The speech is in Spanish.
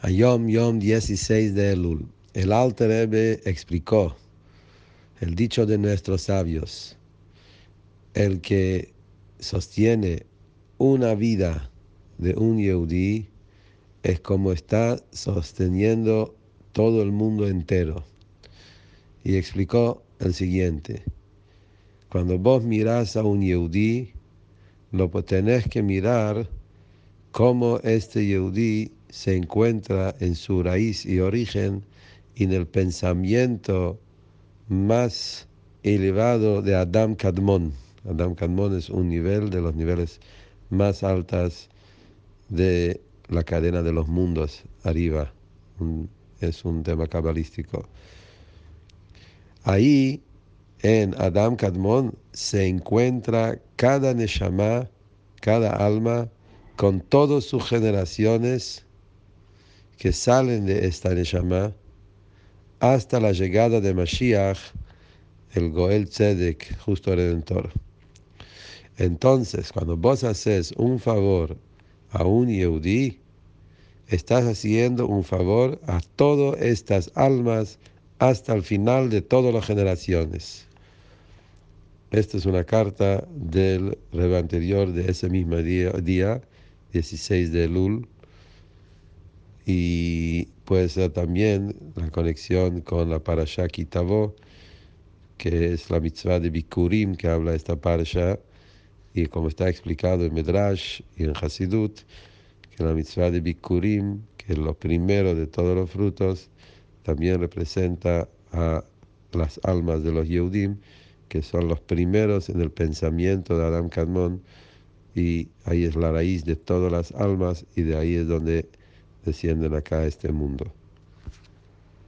Ayom Yom 16 de Elul. El Alter Rebbe explicó el dicho de nuestros sabios. El que sostiene una vida de un Yehudi es como está sosteniendo todo el mundo entero. Y explicó el siguiente. Cuando vos mirás a un Yehudi, lo tenés que mirar como este Yehudi se encuentra en su raíz y origen y en el pensamiento más elevado de Adam Kadmon. Adam Kadmon es un nivel de los niveles más altos de la cadena de los mundos arriba. es un tema cabalístico. Ahí, en Adam Kadmon, se encuentra cada Neshama, cada alma, con todas sus generaciones que salen de esta Neshama hasta la llegada de Mashiach, el Goel Tzedek, justo redentor. Entonces, cuando vos haces un favor a un Yehudi, estás haciendo un favor a todas estas almas hasta el final de todas las generaciones. Esta es una carta del reba anterior de ese mismo día, día 16 de Lul, y puede ser también la conexión con la parasha Kitavo, que es la mitzvah de Bikurim que habla esta parasha, y como está explicado en Medrash y en Hasidut, que la mitzvah de Bikurim, que es lo primero de todos los frutos, también representa a las almas de los Yehudim, que son los primeros en el pensamiento de Adam Kadmon, y ahí es la raíz de todas las almas, y de ahí es donde descienden acá a este mundo.